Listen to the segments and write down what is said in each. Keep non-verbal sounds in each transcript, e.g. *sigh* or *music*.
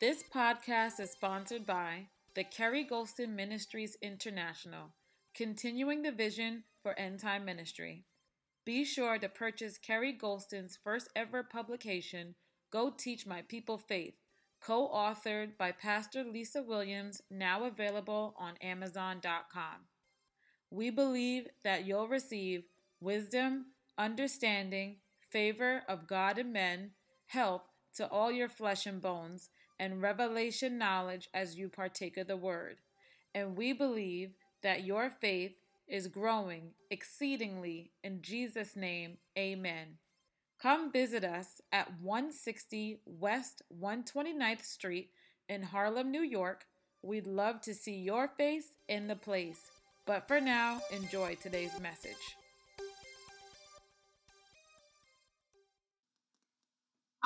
This podcast is sponsored by the Kerry Gulston Ministries International, continuing the vision for end time ministry. Be sure to purchase Kerry Gulston's first ever publication, Go Teach My People Faith, co authored by Pastor Lisa Williams, now available on Amazon.com. We believe that you'll receive wisdom, understanding, favor of God and men, help to all your flesh and bones, and revelation knowledge as you partake of the word. And we believe that your faith is growing exceedingly. In Jesus' name, amen. Come visit us at 160 West 129th Street in Harlem, New York. We'd love to see your face in the place. But for now, enjoy today's message.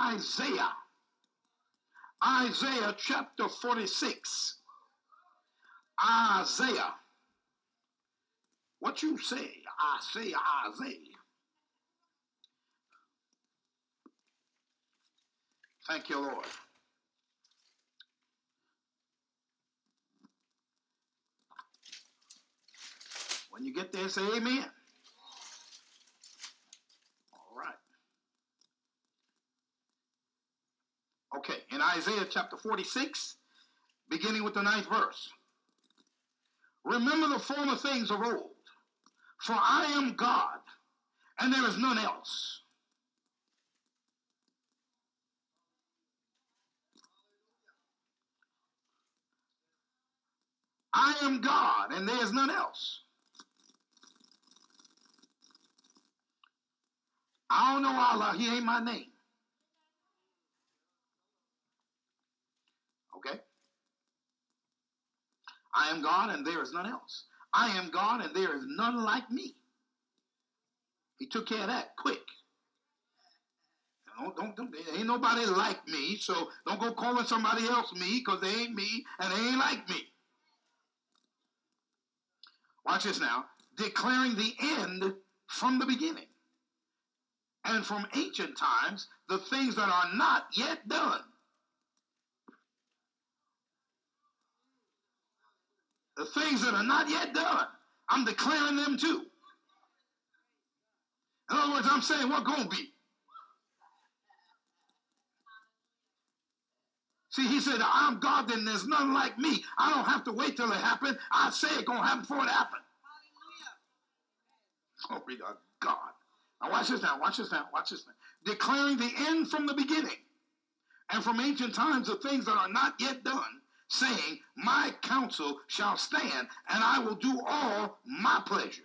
Isaiah. Isaiah chapter 46. Isaiah. What you say? I say Isaiah. Thank you, Lord. When you get there, say amen. All right. Okay, in Isaiah chapter 46, beginning with the ninth verse. Remember the former things of old, for I am God, and there is none else. I am God, and there is none else. I don't know Allah, he ain't my name. Okay? I am God, and there is none else. I am God, and there is none like me. He took care of that quick. Don't, don't, don't, ain't nobody like me, so don't go calling somebody else me because they ain't me and they ain't like me. Watch this now. Declaring the end from the beginning. And from ancient times, the things that are not yet done. The things that are not yet done, I'm declaring them too. In other words, I'm saying what going to be. See, he said, I'm God, then there's none like me. I don't have to wait till it happens. I say it going to happen before it happens. Glory to God. Now watch this now, watch this now, watch this now. Declaring the end from the beginning and from ancient times the things that are not yet done, saying, My counsel shall stand, and I will do all my pleasure.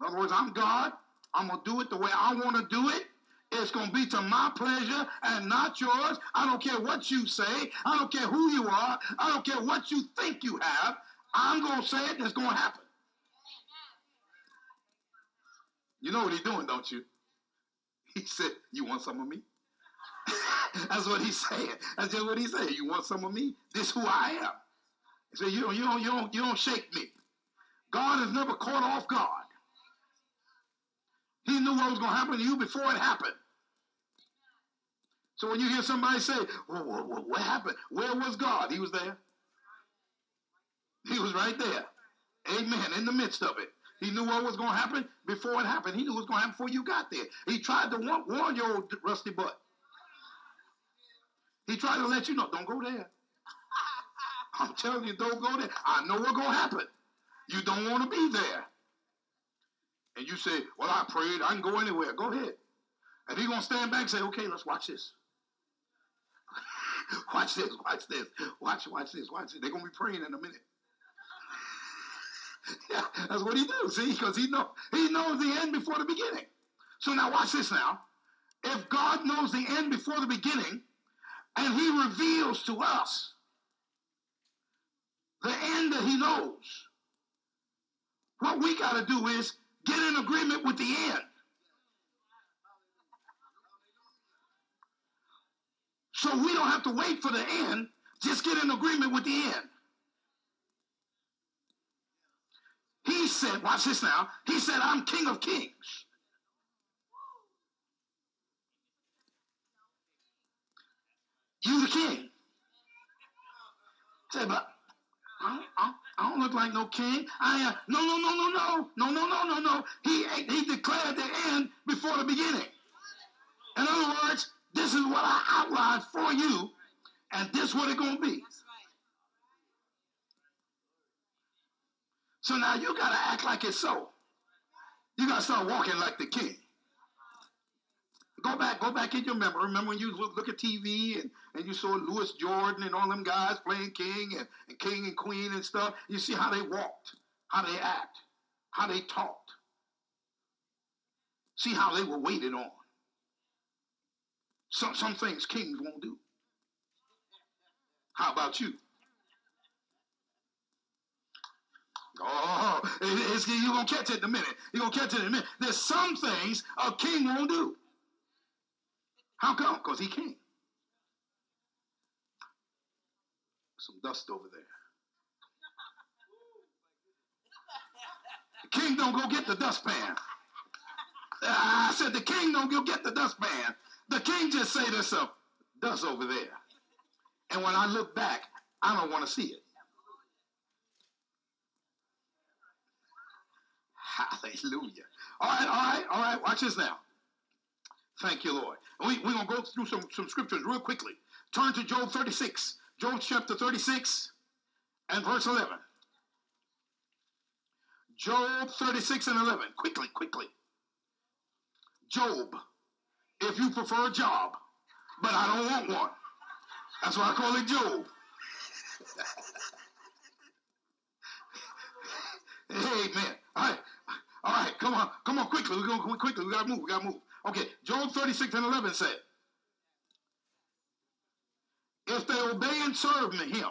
In other words, I'm God. I'm going to do it the way I want to do it. It's going to be to my pleasure and not yours. I don't care what you say. I don't care who you are. I don't care what you think you have. I'm going to say it and it's going to happen. You know what he's doing, don't you? He said, You want some of me? *laughs* That's what he's saying. That's just what he's saying. You want some of me? This who I am. He said, You don't, you don't, you don't, you don't shake me. God is never caught off guard. He knew what was going to happen to you before it happened. So when you hear somebody say, well, what, what happened? Where was God? He was there. He was right there. Amen. In the midst of it. He knew what was going to happen before it happened. He knew what was going to happen before you got there. He tried to warn, warn your old rusty butt. He tried to let you know, don't go there. *laughs* I'm telling you, don't go there. I know what's going to happen. You don't want to be there. And you say, well, I prayed. I can go anywhere. Go ahead. And he's going to stand back and say, okay, let's watch this. *laughs* watch this. Watch this. Watch, watch this. Watch this. They're going to be praying in a minute. yeah, *laughs* that's what he do. See, because he know he knows the end before the beginning. So now watch this. Now, if God knows the end before the beginning, and He reveals to us the end that He knows, what we got to do is get in agreement with the end. So we don't have to wait for the end. Just get in agreement with the end. He said, watch this now. He said, I'm King of Kings. You the king. Say, but I don't, I, don't, look like no king. I am. No, no, no, no, no. No, no, no, no, no. He, he declared the end before the beginning. In other words, this is what I outlined for you, and this is what it's going to be. So now you got to act like it's so. You got to start walking like the king. Go back, go back in your memory. Remember when you look, look at TV and, and you saw Louis Jordan and all them guys playing king and, and king and queen and stuff? You see how they walked, how they act, how they talked. See how they were waited on. Some, some things kings won't do. How about you? Oh, you're going to catch it in a minute. You're going to catch it in a minute. There's some things a king won't do. How come? Because he came. Some dust over there. The king don't go get the dustpan. Ah, I said the king don't go get the dustpan. The king just say there's some dust over there. And when I look back, I don't want to see it. *laughs* Hallelujah. All right, all right, all right. Watch this now. Thank you, Lord. We, we're going to go through some, some scriptures real quickly. Turn to Job 36. Job chapter 36 and verse 11. Job 36 and 11. Quickly, quickly. Job, if you prefer a job, but I don't want one. That's why I call it Job. *laughs* Amen. All right. All right. Come on. Come on quickly. We're going quickly. We got to move. We got to move. Okay, Job 36 and 11 said, If they obey and serve him,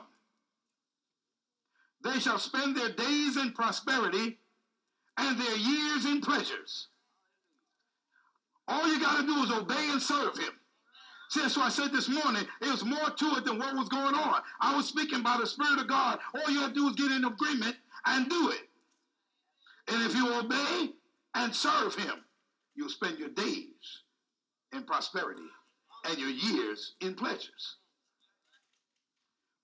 they shall spend their days in prosperity and their years in pleasures. All you got to do is obey and serve him. See, that's why I said this morning, it was more to it than what was going on. I was speaking by the Spirit of God. All you have to do is get in agreement and do it. And if you obey and serve him, You'll spend your days in prosperity and your years in pleasures.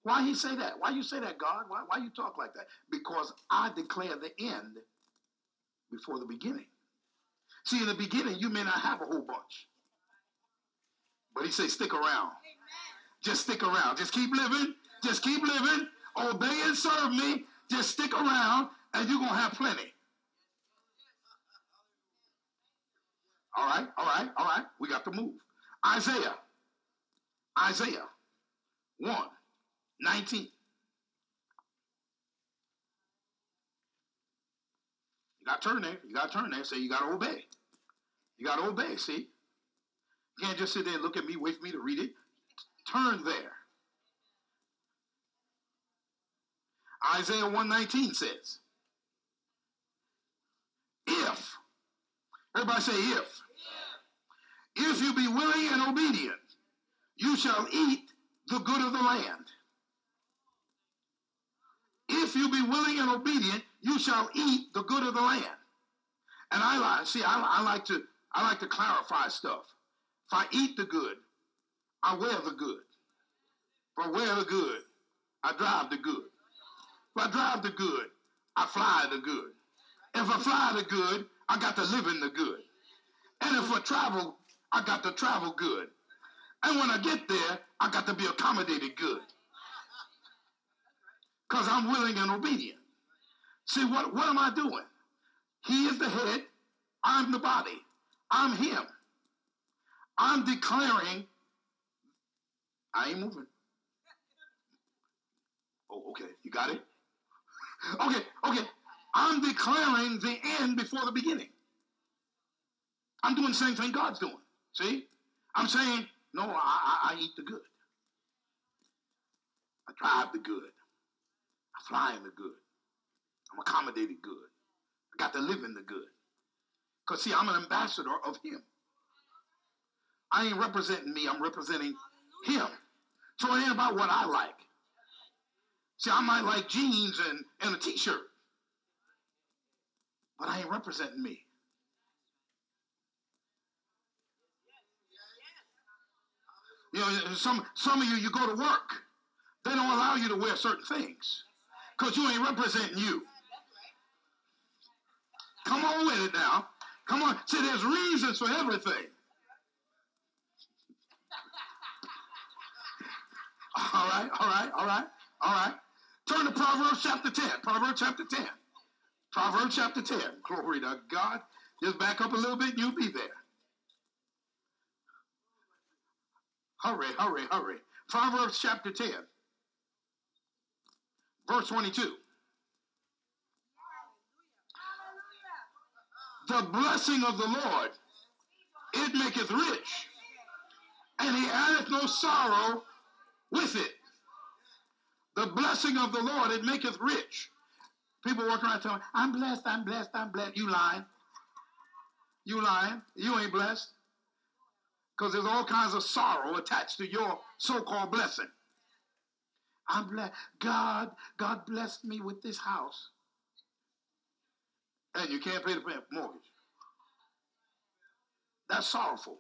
Why he say that? Why you say that, God? Why, why you talk like that? Because I declare the end before the beginning. See, in the beginning, you may not have a whole bunch. But he say, stick around. Just stick around. Just keep living. Just keep living. Obey and serve me. Just stick around, and you're going to have plenty. All right, all right, all right. We got to move. Isaiah. Isaiah 1 19. You got to turn there. You got to turn there. Say you got to obey. You got to obey. See? You can't just sit there and look at me, wait for me to read it. Turn there. Isaiah 119 says, If, everybody say if, if you be willing and obedient, you shall eat the good of the land. If you be willing and obedient, you shall eat the good of the land. And I like, see, I, I like to, I like to clarify stuff. If I eat the good, I wear the good. If I wear the good, I drive the good. If I drive the good, I fly the good. If I fly the good, I got to live in the good. And if I travel I got to travel good. And when I get there, I got to be accommodated good. Because I'm willing and obedient. See, what, what am I doing? He is the head, I'm the body. I'm him. I'm declaring, I ain't moving. Oh, okay. You got it? *laughs* Okay, okay. I'm declaring the end before the beginning. I'm doing the same thing God's doing. See? I'm saying, no, I, I, I eat the good. I drive the good. I fly in the good. I'm accommodated good. I got to live in the good. Because, see, I'm an ambassador of Him. I ain't representing me, I'm representing Him. So it ain't about what I like. See, I might like jeans and, and a t shirt. But I ain't representing me. You know, some some of you, you go to work, they don't allow you to wear certain things because you ain't representing you. Come on with it now. Come on. See, there's reasons for everything. *laughs* All right, all right, all right, all right. Turn to Proverbs chapter 10. Proverbs chapter 10. Proverbs chapter 10. Glory to God. Just back up a little bit, you'll be there. Hurry, hurry, hurry. Proverbs chapter 10, verse 22. The blessing of the Lord, it maketh rich, and he addeth no sorrow with it. The blessing of the Lord, it maketh rich. People walk around telling me, I'm blessed, I'm blessed, I'm blessed. You lying. You lying. You ain't blessed. Because there's all kinds of sorrow attached to your so-called blessing. I'm blessed. God, God blessed me with this house. And you can't pay the mortgage. That's sorrowful.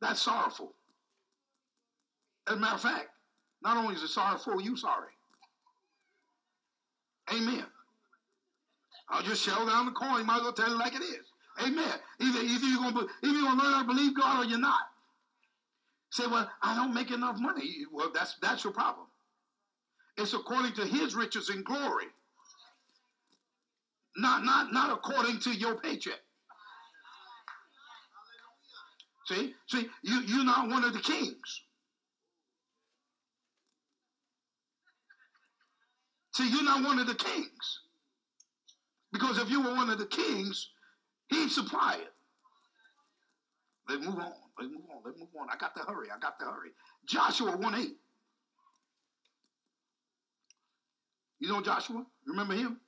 That's sorrowful. As a matter of fact, not only is it sorrowful, you sorry. Amen. I'll just shell down the coin. Might as well tell it like it is. Amen. Either, either you're you're gonna learn to believe God or you're not. Say, well, I don't make enough money. Well, that's that's your problem. It's according to His riches and glory, not not not according to your paycheck. See, see, you you're not one of the kings. See, you're not one of the kings. Because if you were one of the kings, he'd supply it. Let's move on. Let's move on. Let's move on. I got to hurry. I got to hurry. Joshua 1 8. You know Joshua? Remember him?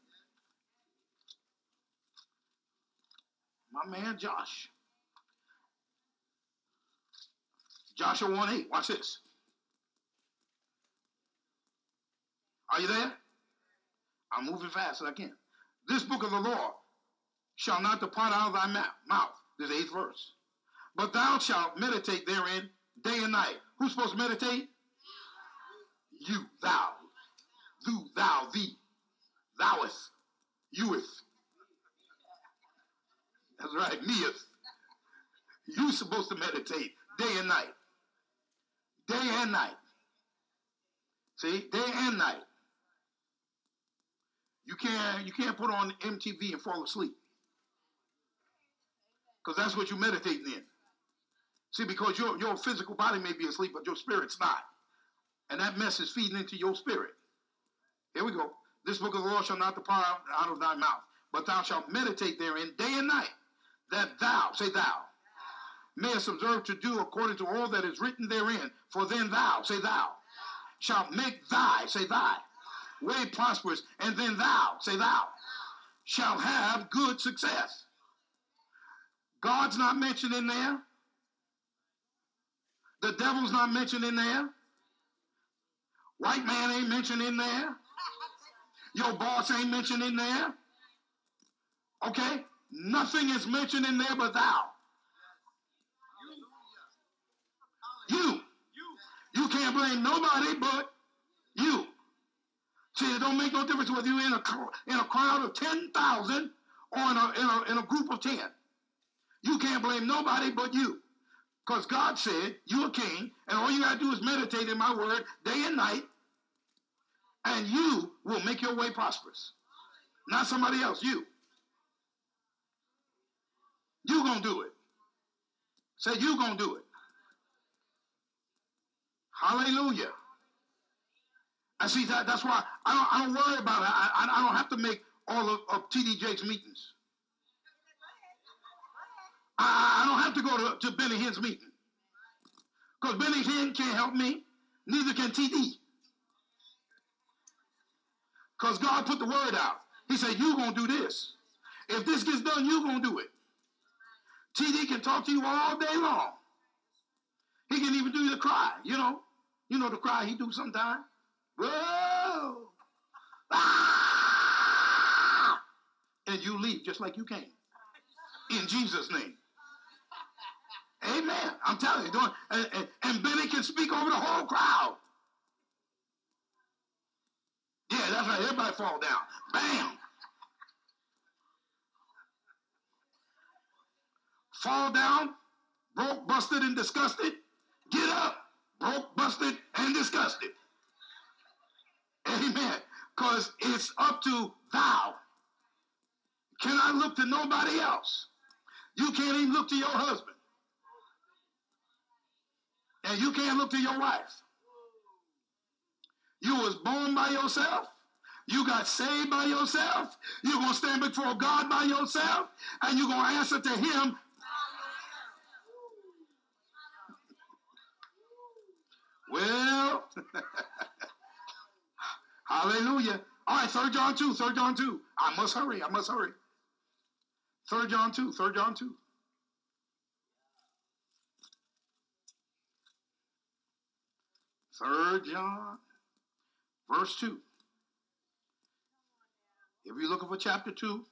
My man Josh. Joshua 1 8. Watch this. Are you there? I'm moving fast as I can. This book of the law shall not depart out of thy mouth. This eighth verse. But thou shalt meditate therein day and night. Who's supposed to meditate? You, thou, thou, thou, thee, thouest, youeth. That's right, meeth. You're supposed to meditate day and night. Day and night. See, day and night. You can't you can't put on MTV and fall asleep. Because that's what you're meditating in. See, because your, your physical body may be asleep, but your spirit's not. And that mess is feeding into your spirit. Here we go. This book of the law shall not depart out of thy mouth, but thou shalt meditate therein day and night, that thou, say thou, mayest observe to do according to all that is written therein. For then thou, say thou, shalt make thy, say thy, way prosperous, and then thou, say thou, shall have good success. God's not mentioned in there. The devil's not mentioned in there. White man ain't mentioned in there. Your boss ain't mentioned in there. Okay? Nothing is mentioned in there but thou. You. You can't blame nobody but. See, it don't make no difference whether you're in a, in a crowd of 10,000 or in a, in, a, in a group of 10. You can't blame nobody but you. Because God said, you're a king, and all you got to do is meditate in my word day and night, and you will make your way prosperous. Not somebody else, you. You going to do it. Say, you going to do it. Hallelujah. I see that. That's why I don't, I don't worry about it. I, I, don't have to make all of, of T.D. Jakes' meetings. I, I don't have to go to, to Benny Hinn's meeting. Because Benny Hinn can't help me. Neither can TD. Because God put the word out. He said, you're going to do this. If this gets done, you're going to do it. TD can talk to you all day long. He can even do the cry, you know. You know the cry he do sometimes. Ah! and you leave just like you came. In Jesus' name. Amen. I'm telling you, and, and, and can speak over the whole crowd. Yeah, that's right. Everybody fall down. Bam. Fall down, broke, busted, and disgusted. Get up, broke, busted, and disgusted. Because it's up to thou. Can I look to nobody else? You can't even look to your husband. And you can't look to your wife. You was born by yourself. You got saved by yourself. You're going to stand before God by yourself. And you're going to answer to him. Well, *laughs* hallelujah. All right, 3 John 2, 3 John 2. I must hurry. I must hurry. 3 John 2, 3 John 2. Third John, verse 2. If you're looking for chapter 2,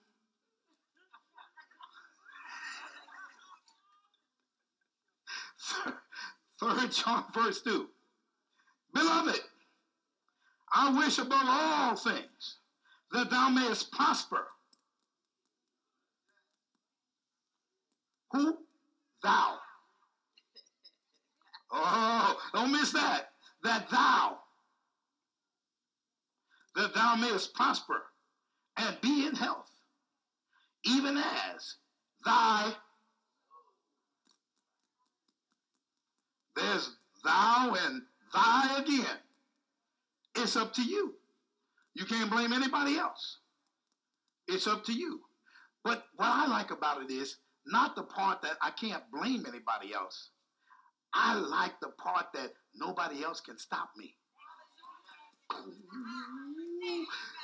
*laughs* Third John, verse 2. Beloved, I wish above all things that thou mayest prosper. Who? Thou. *laughs* Oh, don't miss that. That thou, that thou mayest prosper and be in health, even as thy. There's thou and thy again. It's up to you. You can't blame anybody else. It's up to you. But what I like about it is not the part that I can't blame anybody else. I like the part that nobody else can stop me.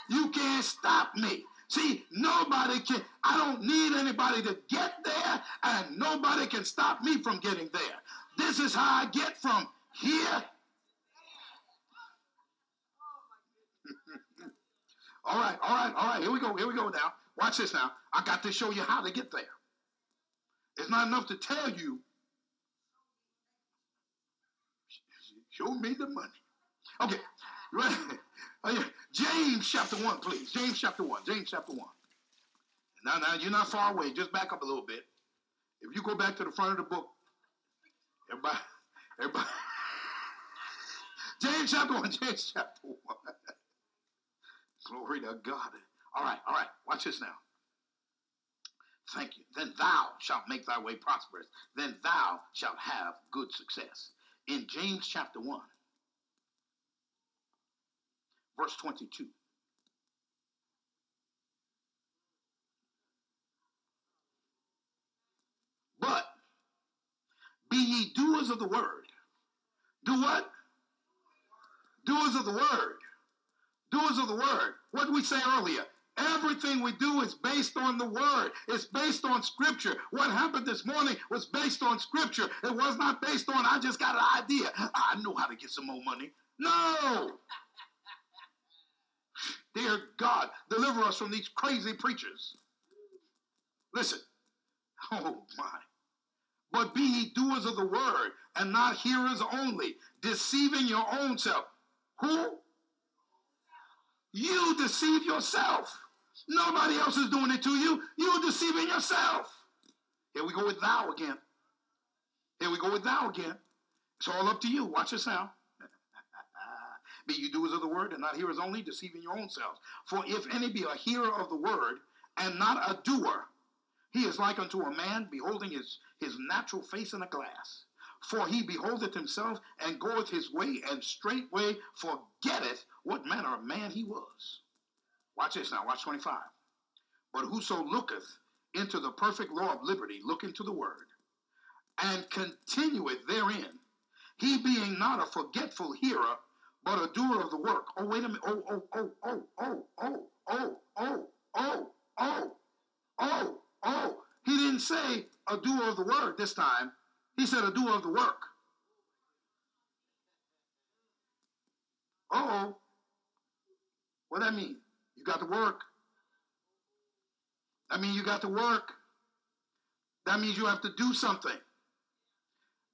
You can't stop me. See, nobody can, I don't need anybody to get there, and nobody can stop me from getting there. This is how I get from here. All right, all right, all right. Here we go. Here we go now. Watch this now. I got to show you how to get there. It's not enough to tell you. Show me the money. Okay. Right. *laughs* Oh, yeah. James chapter 1, please. James chapter 1. James chapter 1. Now, now, you're not far away. Just back up a little bit. If you go back to the front of the book, everybody, *laughs* everybody. *laughs* James chapter 1, James chapter 1. Glory to God. All right, all right. Watch this now. Thank you. Then thou shalt make thy way prosperous. Then thou shalt have good success. In James chapter 1, verse 22. But be ye doers of the word. Do what? Doers of the word. Doers of the word. What did we say earlier? Everything we do is based on the word. It's based on scripture. What happened this morning was based on scripture. It was not based on, I just got an idea. I know how to get some more money. No. *laughs* Dear God, deliver us from these crazy preachers. Listen. *laughs* Oh my. But be ye doers of the word and not hearers only, deceiving your own self. Who? You deceive yourself. Nobody else is doing it to you. You're deceiving yourself. Here we go with thou again. Here we go with thou again. It's all up to you. Watch this *laughs* now. be you doers of the word and not hearers only, deceiving your own selves. For if any be a hearer of the word and not a doer, he is like unto a man beholding his, his natural face in a glass. For he beholdeth himself and goeth his way, and straightway forgetteth what manner of man he was. Watch this now, watch 25. But whoso looketh into the perfect law of liberty, look into the word, and continueth therein, he being not a forgetful hearer, but a doer of the work. Oh, wait a minute. Oh, oh, oh, oh, oh, oh, oh, oh, oh, oh, oh, oh. He didn't say a doer of the word this time. He said a doer of the work. Uh oh. What that mean? You got to work. That means you got to work. That means you have to do something.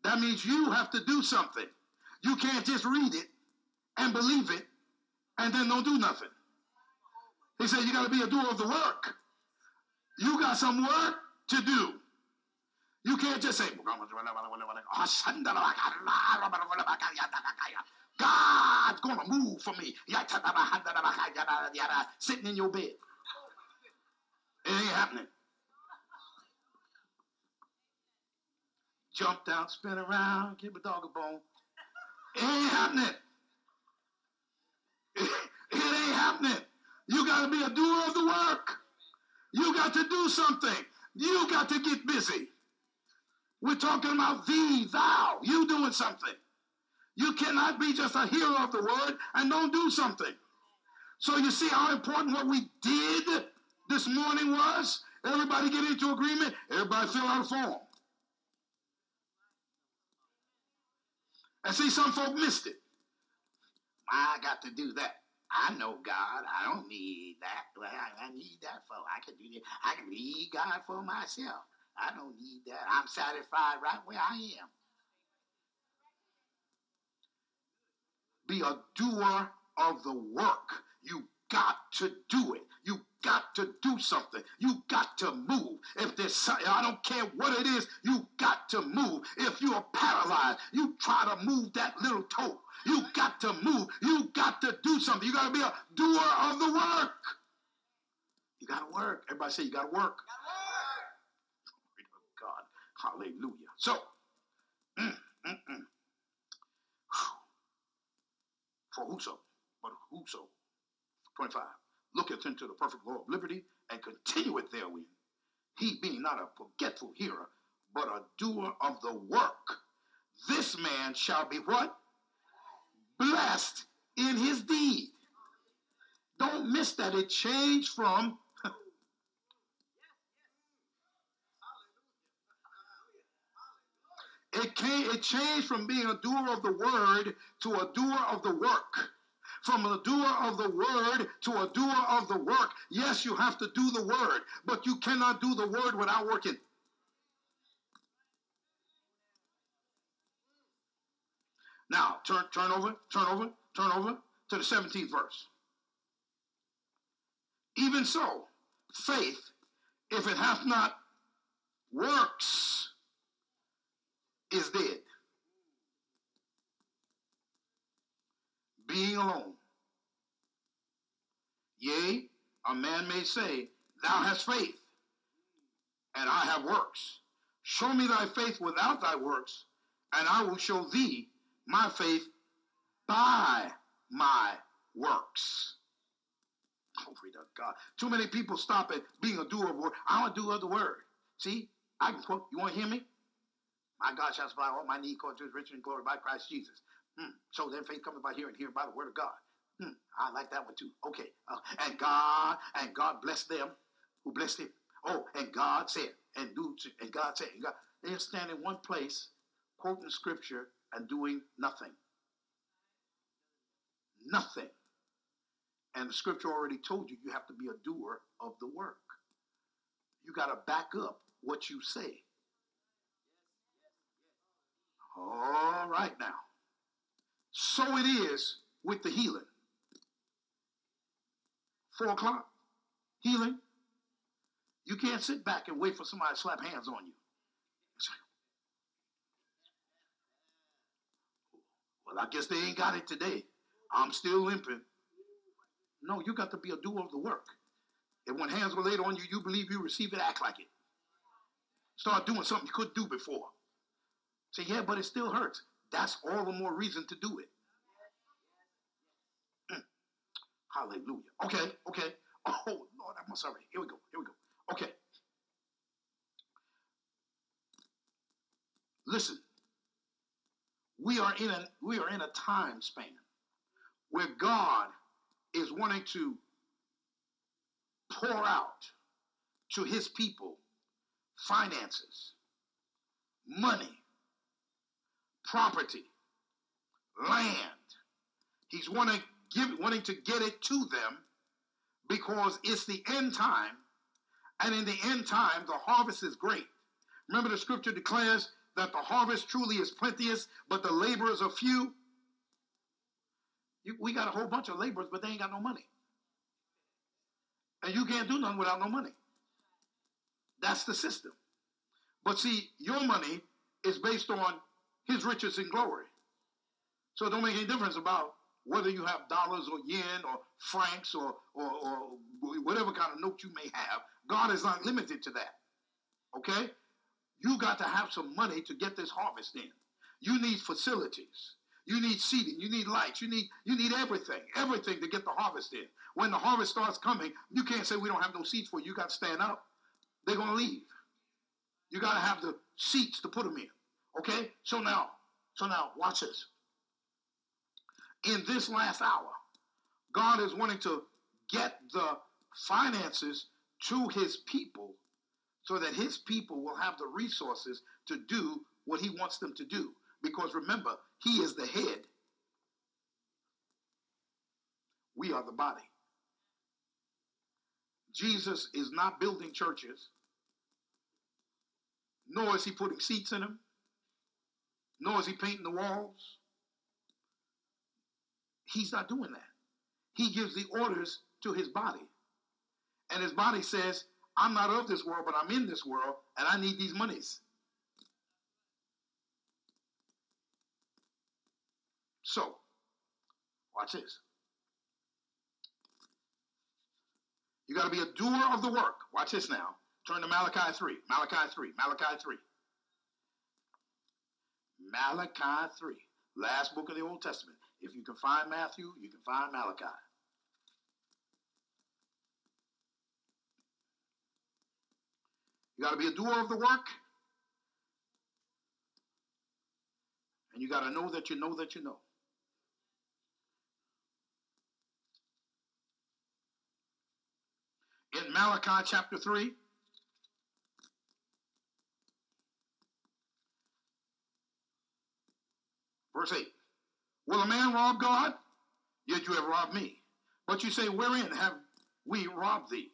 That means you have to do something. You can't just read it and believe it and then don't do nothing. He said you got to be a doer of the work. You got some work to do. You can't just say, oh, God's going to move for me. Sitting in your bed. It ain't happening. Jump down, spin around, give a dog a bone. It ain't happening. It, *laughs* it ain't happening. You got to be a doer of the work. You got to do something. You got to get busy. We're talking about thee, thou. You doing something. You cannot be just a hearer of the word and don't do something. So you see how important what we did this morning was? Everybody get into agreement. Everybody fill out a form. And see, some folk missed it. I got to do that. I know God. I don't need that. I, need that for. I can do that. I can need God for myself. I don't need that. I'm satisfied right where I am. Be a doer of the work. You got to do it. You got to do something. You got to move. If there's something, I don't care what it is, you got to move. If you are paralyzed, you try to move that little toe. You got to move. You got to do something. You got to be a doer of the work. You got to work. Everybody say you got to work. God. Hallelujah. So, mm, mm, mm. for whoso, but whoso, 25, looketh into the perfect law of liberty and continueth therein, he being not a forgetful hearer, but a doer of the work, this man shall be what? Blessed in his deed. Don't miss that. It changed from It came, it changed from being a doer of the word to a doer of the work. From a doer of the word to a doer of the work. Yes, you have to do the word, but you cannot do the word without working. Now, turn, turn over, turn over, turn over to the 17th verse. Even so, faith, if it hath not works, is dead. Being alone. Yea, a man may say, Thou hast faith, and I have works. Show me thy faith without thy works, and I will show thee my faith by my works. Glory to God. Too many people stop at being a doer of word. I want to do of the word. See, I can quote. You want to hear me? My God shall supply all my need according to his riches and glory by Christ Jesus. Hmm. So then faith comes by hearing, hearing by the word of God. Hmm. I like that one too. Okay. Uh, and God, and God blessed them who blessed him. Oh, and God said, and do, and God said, and God, they stand in one place, quoting scripture and doing nothing. Nothing. And the scripture already told you you have to be a doer of the work. You got to back up what you say. All right now. So it is with the healing. Four o'clock, healing. You can't sit back and wait for somebody to slap hands on you. Well, I guess they ain't got it today. I'm still limping. No, you got to be a doer of the work. And when hands were laid on you, you believe you receive it, act like it. Start doing something you couldn't do before. Say, yeah, but it still hurts. That's all the more reason to do it. Mm. Hallelujah. Okay, okay. *laughs* Oh, Lord, I'm sorry. Here we go. Here we go. Okay. Listen. We are in a we are in a time span where God is wanting to pour out to his people finances, money, property, land. He's wanting, give, wanting to get it to them because it's the end time And in the end time, the harvest is great. Remember, the scripture declares that the harvest truly is plenteous, but the laborers are few. You, we got a whole bunch of laborers, but they ain't got no money. And you can't do nothing without no money. That's the system. But see, your money is based on his riches and glory. So it don't make any difference about whether you have dollars or yen or francs or, or, or whatever kind of note you may have. God is not limited to that. Okay? You got to have some money to get this harvest in. You need facilities. You need seating. You need lights. You need you need everything, everything to get the harvest in. When the harvest starts coming, you can't say we don't have no seats for you. You got to stand up. They're gonna leave. You got to have the seats to put them in. Okay. So now, so now, watch this. In this last hour, God is wanting to get the finances to His people so that his people will have the resources to do what he wants them to do. Because remember, he is the head. We are the body. Jesus is not building churches, nor is he putting seats in them, nor is he painting the walls. He's not doing that. He gives the orders to his body. And his body says, I'm not of this world, but I'm in this world, and I need these monies. So, watch this. You got to be a doer of the work. Watch this now. Turn to Malachi 3. Malachi 3. Malachi 3. Malachi 3. Last book of the Old Testament. If you can find Matthew, you can find Malachi. You got to be a doer of the work. And you got to know that you know that you know. In Malachi chapter 3, verse 8 Will a man rob God? Yet you have robbed me. But you say, Wherein have we robbed thee?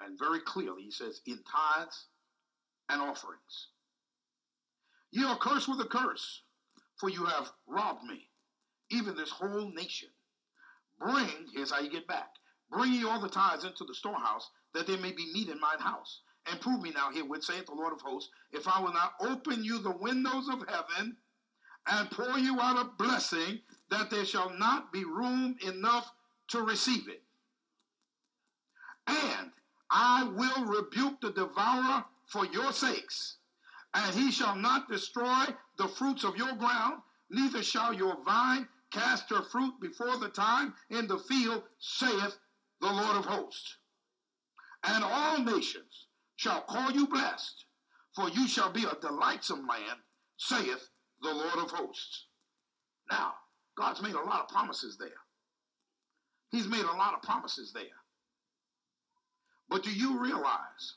And very clearly, he says, in tithes and offerings. Ye are cursed with a curse, for you have robbed me, even this whole nation. Bring, here's how you get back. Bring ye all the tithes into the storehouse, that there may be meat in mine house. And prove me now herewith, saith the Lord of hosts, if I will not open you the windows of heaven and pour you out a blessing, that there shall not be room enough to receive it. And I will rebuke the devourer for your sakes, and he shall not destroy the fruits of your ground, neither shall your vine cast her fruit before the time in the field, saith the Lord of hosts. And all nations shall call you blessed, for you shall be a delightsome land, saith the Lord of hosts. Now, God's made a lot of promises there. He's made a lot of promises there. But do you realize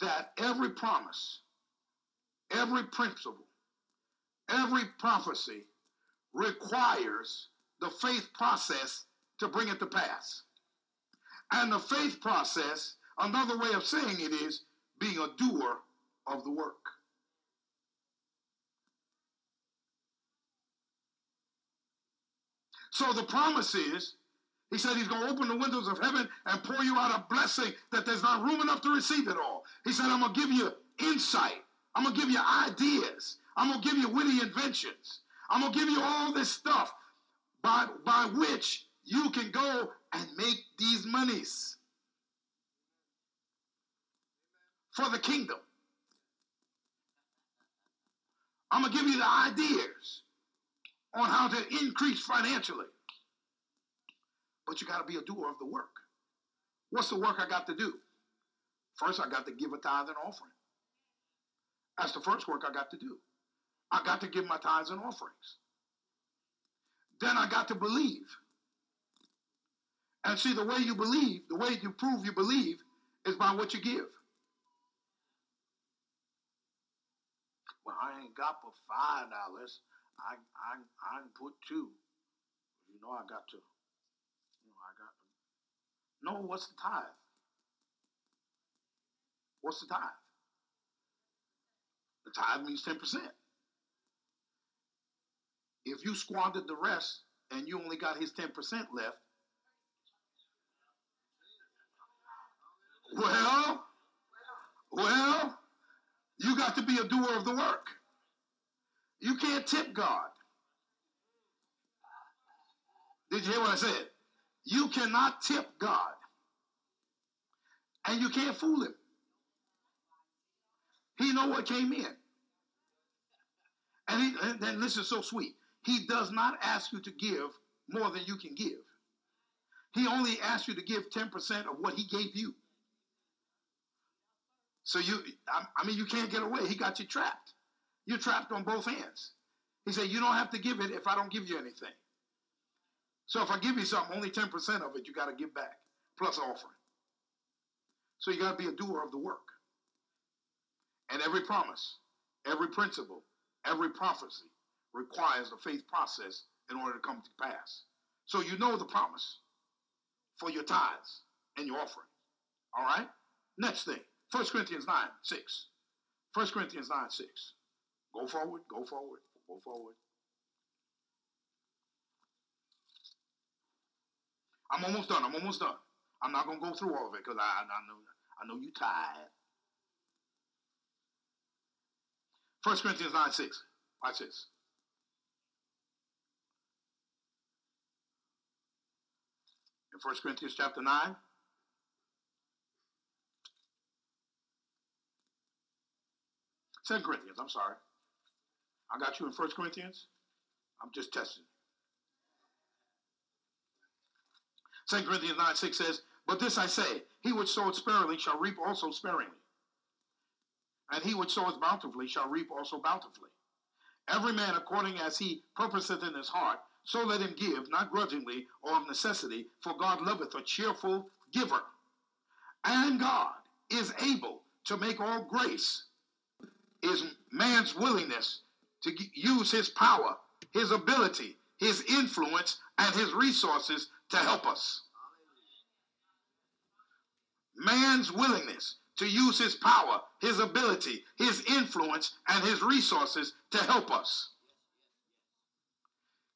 that every promise, every principle, every prophecy requires the faith process to bring it to pass? And the faith process, another way of saying it is being a doer of the work. So the promise is he said he's going to open the windows of heaven and pour you out a blessing that there's not room enough to receive it all. He said, I'm going to give you insight. I'm going to give you ideas. I'm going to give you witty inventions. I'm going to give you all this stuff by, by which you can go and make these monies for the kingdom. I'm going to give you the ideas on how to increase financially. But you got to be a doer of the work. What's the work I got to do? First, I got to give a tithe and offering. That's the first work I got to do. I got to give my tithes and offerings. Then I got to believe. And see, the way you believe, the way you prove you believe, is by what you give. Well, I ain't got but five dollars. I I I put two. You know I got to No, what's the tithe? What's the tithe? The tithe means 10%. If you squandered the rest and you only got his 10% left, well, well, you got to be a doer of the work. You can't tip God. Did you hear what I said? You cannot tip God. And you can't fool him. He know what came in. And, he, and, and this is so sweet. He does not ask you to give more than you can give. He only asks you to give 10% of what he gave you. So you, I mean, you can't get away. He got you trapped. You're trapped on both ends. He said, you don't have to give it if I don't give you anything. So if I give you something, only 10% of it you got to give back, plus offering. So you got to be a doer of the work. And every promise, every principle, every prophecy requires a faith process in order to come to pass. So you know the promise for your tithes and your offering. All right? Next thing 1 Corinthians 9 6. 1 Corinthians 9 6. Go forward, go forward, go forward. I'm almost done. I'm almost done. I'm not going to go through all of it because I, I, know, I know you're tired. 1 Corinthians 9 6. Watch this. In 1 Corinthians chapter 9, Second Corinthians, I'm sorry. I got you in First Corinthians. I'm just testing. Second Corinthians 9 6 says, But this I say, he which soweth sparingly shall reap also sparingly. And he which soweth bountifully shall reap also bountifully. Every man according as he purposeth in his heart, so let him give, not grudgingly or of necessity, for God loveth a cheerful giver. And God is able to make all grace, is man's willingness to use his power, his ability, his influence, and his resources to help us. Man's willingness to use his power, his ability, his influence, and his resources to help us.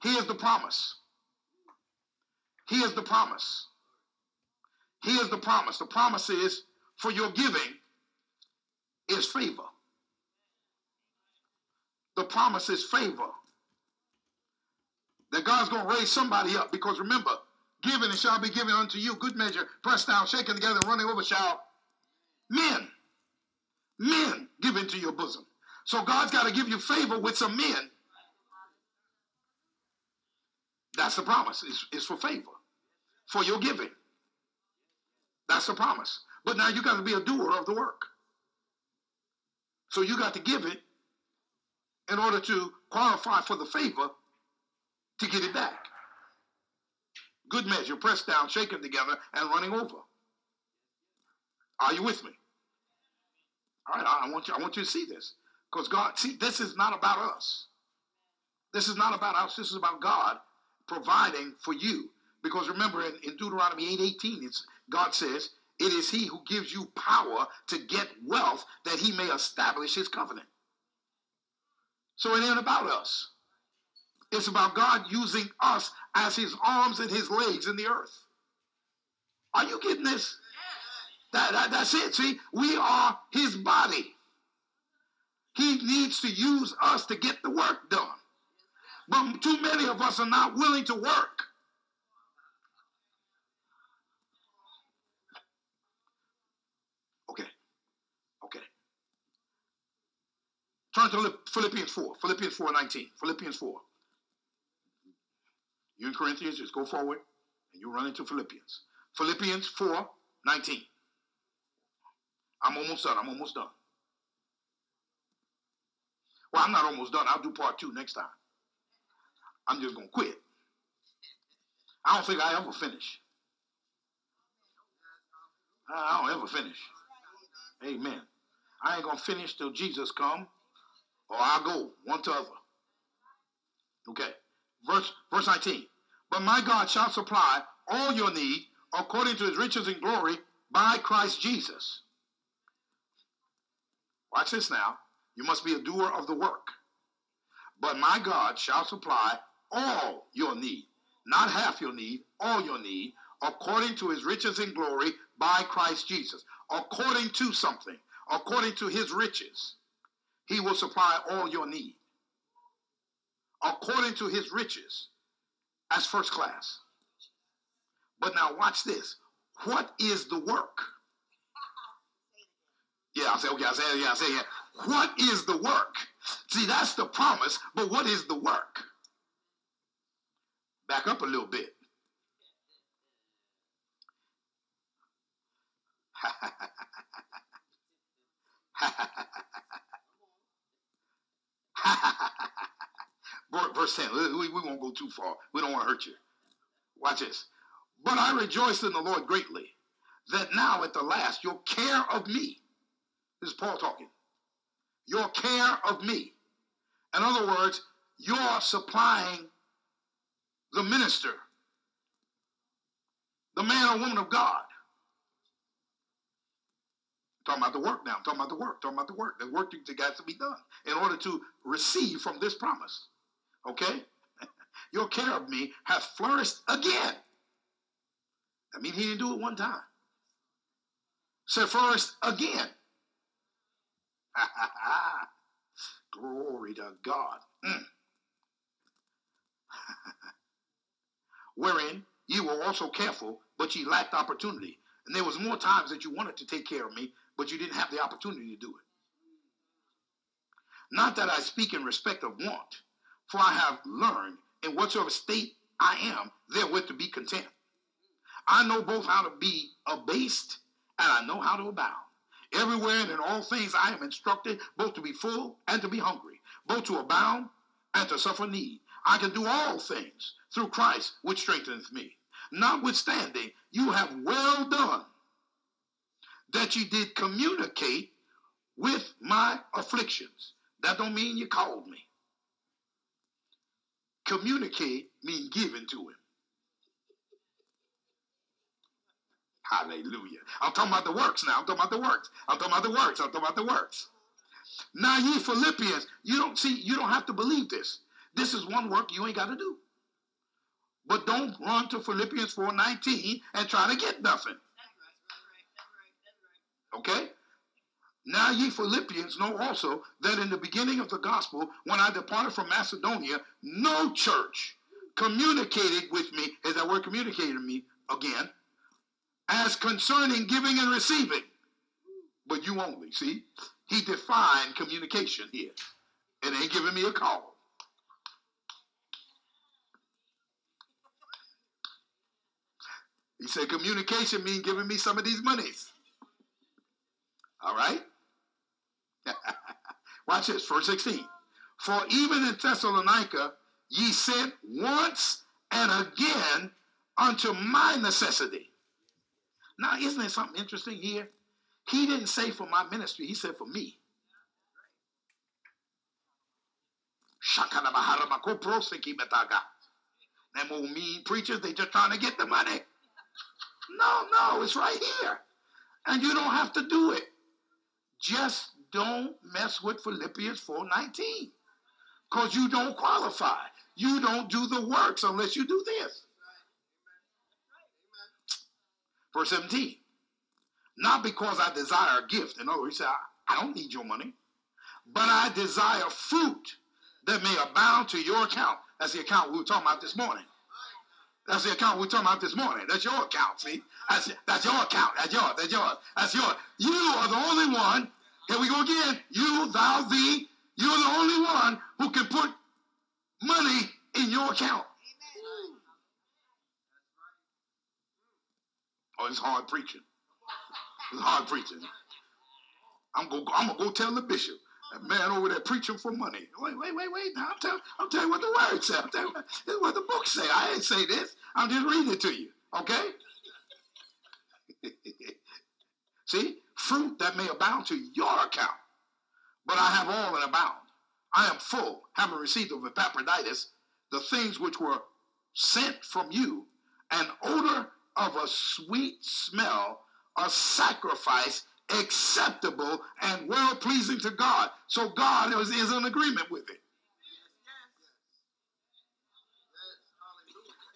Here's the promise. Here's the promise. Here's the promise. The promise is for your giving is favor. The promise is favor. That God's going to raise somebody up because remember, given and shall be given unto you, good measure, pressed down, shaken together, running over shall men, men give into your bosom. So God's got to give you favor with some men. That's the promise. It's, it's for favor, for your giving. That's the promise. But now you got to be a doer of the work. So you got to give it in order to qualify for the favor to get it back. Good measure, pressed down, shaken together, and running over. Are you with me? All right, I want you, I want you to see this. Because God, see, this is not about us. This is not about us. This is about God providing for you. Because remember in, in Deuteronomy 8 18, it's, God says, It is He who gives you power to get wealth that He may establish His covenant. So it ain't about us. It's about God using us as his arms and his legs in the earth. Are you getting this? That, that, that's it. See, we are his body. He needs to use us to get the work done. But too many of us are not willing to work. Okay. Okay. Turn to Philippians 4. Philippians 4 19. Philippians 4. You in Corinthians, just go forward and you run into Philippians. Philippians 4 19. I'm almost done. I'm almost done. Well, I'm not almost done. I'll do part two next time. I'm just going to quit. I don't think I ever finish. I don't ever finish. Amen. I ain't going to finish till Jesus come or I'll go one to other. Okay. Verse, verse 19. But my God shall supply all your need according to his riches and glory by Christ Jesus. Watch this now. You must be a doer of the work. But my God shall supply all your need, not half your need, all your need, according to his riches and glory by Christ Jesus. According to something, according to his riches, he will supply all your need. According to his riches, as first class. But now watch this. What is the work? Yeah, I say, okay, I say, yeah, I say, yeah. What is the work? See, that's the promise, but what is the work? Back up a little bit. *laughs* *laughs* Verse 10. We, we won't go too far. We don't want to hurt you. Watch this. But I rejoice in the Lord greatly that now at the last your care of me, this is Paul talking, your care of me. In other words, you're supplying the minister, the man or woman of God. Talking about the work now. Talking about the work. Talking about the work. The work that got to be done in order to receive from this promise. Okay? *laughs* Your care of me hath flourished again. I mean, he didn't do it one time. Said flourished again. *laughs* Glory to God. Mm. *laughs* Wherein you were also careful, but ye lacked opportunity. And there was more times that you wanted to take care of me, but you didn't have the opportunity to do it. Not that I speak in respect of want, for I have learned in whatsoever state I am, therewith to be content. I know both how to be abased and I know how to abound. Everywhere and in all things I am instructed both to be full and to be hungry, both to abound and to suffer need. I can do all things through Christ which strengthens me. Notwithstanding, you have well done that you did communicate with my afflictions. That don't mean you called me. Communicate means giving to him. Hallelujah. I'm talking about the works now. I'm talking about the works. I'm talking about the works. I'm talking about the works. Now, ye Philippians, you don't see, you don't have to believe this. This is one work you ain't got to do. But don't run to Philippians 4:19 and try to get nothing. Okay? Now ye Philippians know also that in the beginning of the gospel, when I departed from Macedonia, no church communicated with me, as that word communicated to me again, as concerning giving and receiving. But you only, see? He defined communication here. It ain't giving me a call. He said communication means giving me some of these monies. All right? *laughs* Watch this, verse 16. For even in Thessalonica ye sent once and again unto my necessity. Now, isn't there something interesting here? He didn't say for my ministry, he said for me. Them old mean preachers, they just trying to get the money. No, no, it's right here. And you don't have to do it. Just don't mess with Philippians 4:19. Because you don't qualify. You don't do the works unless you do this. Verse 17. Not because I desire a gift. In other words, he said, I don't need your money, but I desire fruit that may abound to your account. That's the account we were talking about this morning. That's the account we're talking about this morning. That's your account, see? That's, that's your account. That's yours. That's yours. That's yours. You are the only one. Here we go again. You, thou, thee. You're the only one who can put money in your account. Oh, it's hard preaching. It's hard preaching. I'm gonna I'm gonna go tell the bishop. That man over there preaching for money. Wait, wait, wait, wait. Now I'm telling I'm telling you what the word says. is what the book say. I ain't say this. I'm just reading it to you. Okay? *laughs* See? Fruit that may abound to your account. But I have all that abound. I am full, having received of Epaphroditus the things which were sent from you, an odor of a sweet smell, a sacrifice acceptable and well pleasing to God. So God is, is in agreement with it.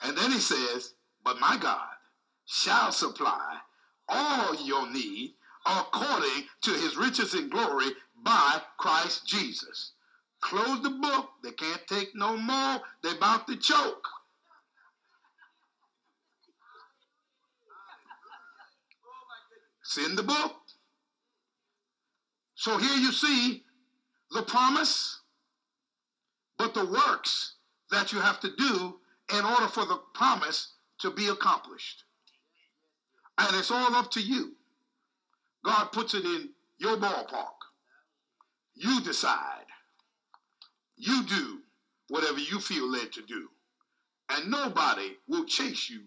And then he says, But my God shall supply all your need according to his riches and glory by Christ Jesus. Close the book. They can't take no more. They're about to choke. It's in the book. So here you see the promise, but the works that you have to do in order for the promise to be accomplished. And it's all up to you. God puts it in your ballpark. You decide. You do whatever you feel led to do. And nobody will chase you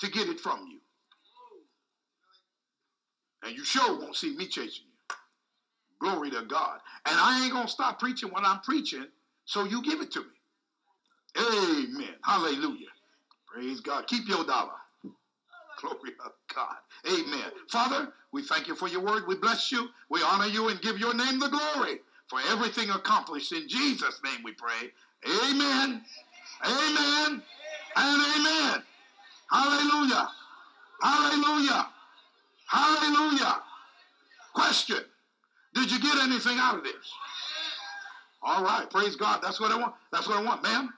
to get it from you. And you sure won't see me chasing you. Glory to God. And I ain't going to stop preaching what I'm preaching, so you give it to me. Amen. Hallelujah. Praise God. Keep your dollar. Glory to God. Amen. Father, we thank you for your word. We bless you. We honor you and give your name the glory for everything accomplished. In Jesus' name we pray. Amen. Amen. And amen. Hallelujah. Hallelujah. Hallelujah. Question Did you get anything out of this? All right. Praise God. That's what I want. That's what I want, ma'am.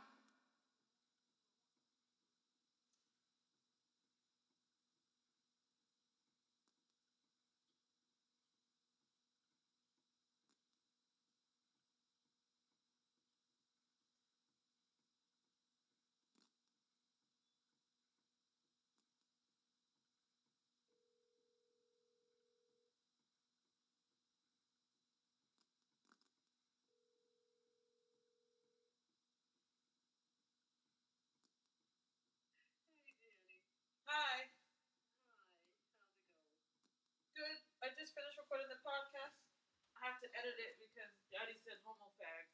I just finished recording the podcast. I have to edit it because Daddy said homo fag.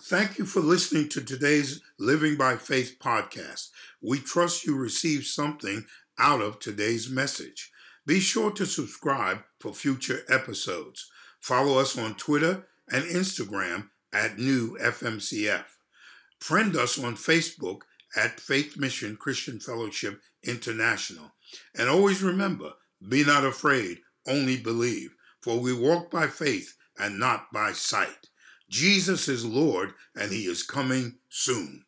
Thank you for listening to today's Living by Faith podcast. We trust you received something out of today's message. Be sure to subscribe for future episodes. Follow us on Twitter and Instagram at New FMCF. Friend us on Facebook at Faith Mission Christian Fellowship International. And always remember be not afraid, only believe, for we walk by faith and not by sight. Jesus is Lord and he is coming soon.